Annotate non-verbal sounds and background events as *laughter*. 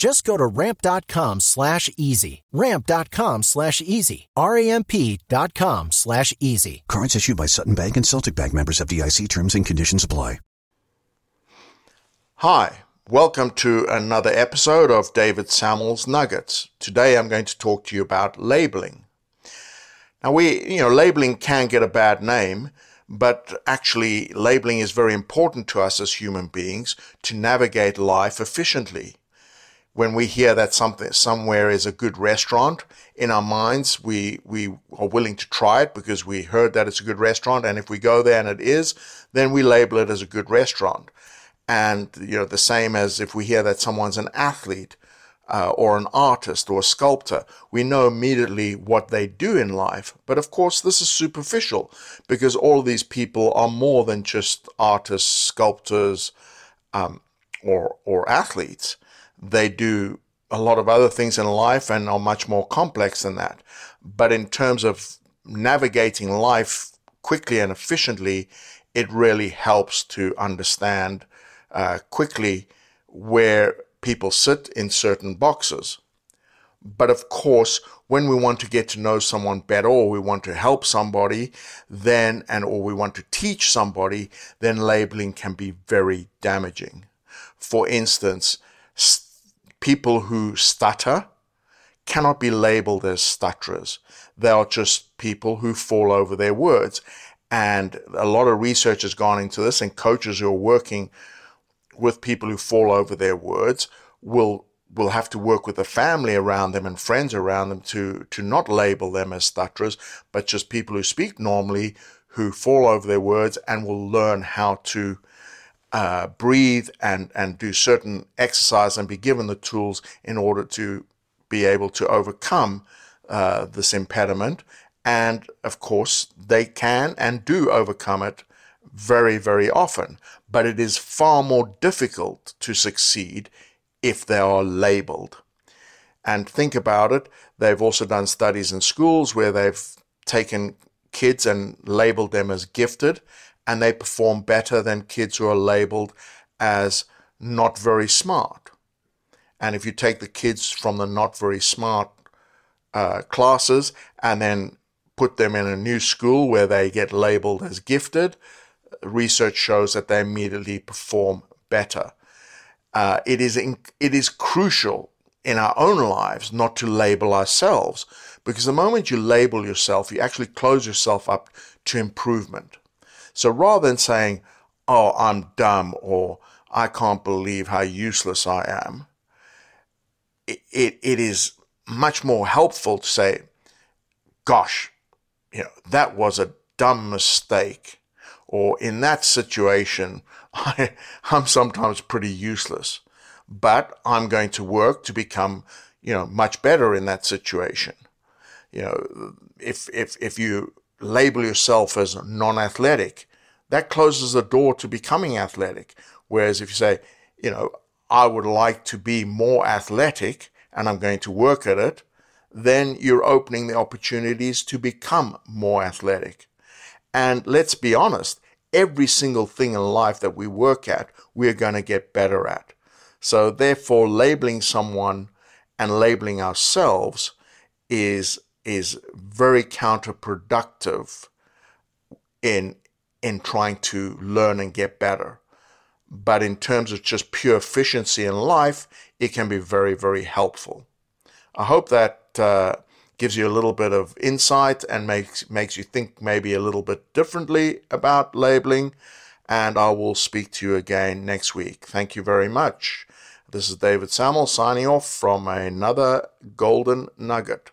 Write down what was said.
Just go to ramp.com slash easy. Ramp.com slash easy. R-A-M-P dot com slash easy. Cards issued by Sutton Bank and Celtic Bank members FDIC terms and conditions apply. Hi, welcome to another episode of David Sammel's Nuggets. Today I'm going to talk to you about labeling. Now we, you know, labeling can get a bad name, but actually labeling is very important to us as human beings to navigate life efficiently when we hear that something somewhere is a good restaurant in our minds we we are willing to try it because we heard that it's a good restaurant and if we go there and it is then we label it as a good restaurant. And you know the same as if we hear that someone's an athlete uh, or an artist or a sculptor we know immediately what they do in life. But of course this is superficial because all these people are more than just artists sculptors um, or or athletes they do a lot of other things in life and are much more complex than that. But in terms of navigating life quickly and efficiently, it really helps to understand uh, quickly where people sit in certain boxes. But of course, when we want to get to know someone better or we want to help somebody, then, and or we want to teach somebody, then labeling can be very damaging. For instance, people who stutter cannot be labeled as stutterers. They are just people who fall over their words. And a lot of research has gone into this, and coaches who are working with people who fall over their words will will have to work with the family around them and friends around them to to not label them as stutterers, but just people who speak normally who fall over their words and will learn how to uh, breathe and, and do certain exercise and be given the tools in order to be able to overcome uh, this impediment. And of course, they can and do overcome it very, very often. But it is far more difficult to succeed if they are labeled. And think about it, they've also done studies in schools where they've taken kids and labeled them as gifted and they perform better than kids who are labeled as not very smart. And if you take the kids from the not very smart uh, classes and then put them in a new school where they get labeled as gifted, research shows that they immediately perform better. Uh, it is in, it is crucial in our own lives not to label ourselves because the moment you label yourself, you actually close yourself up to improvement. So rather than saying, oh, I'm dumb or I can't believe how useless I am, it, it, it is much more helpful to say, gosh, you know, that was a dumb mistake. Or in that situation, *laughs* I, I'm sometimes pretty useless, but I'm going to work to become, you know, much better in that situation. You know, if, if, if you label yourself as non-athletic, that closes the door to becoming athletic. Whereas if you say, you know, I would like to be more athletic and I'm going to work at it, then you're opening the opportunities to become more athletic. And let's be honest, every single thing in life that we work at, we're going to get better at. So therefore, labeling someone and labeling ourselves is is very counterproductive in in trying to learn and get better. But in terms of just pure efficiency in life, it can be very, very helpful. I hope that uh, gives you a little bit of insight and makes makes you think maybe a little bit differently about labeling. and I will speak to you again next week. Thank you very much. This is David Sammel signing off from another Golden Nugget.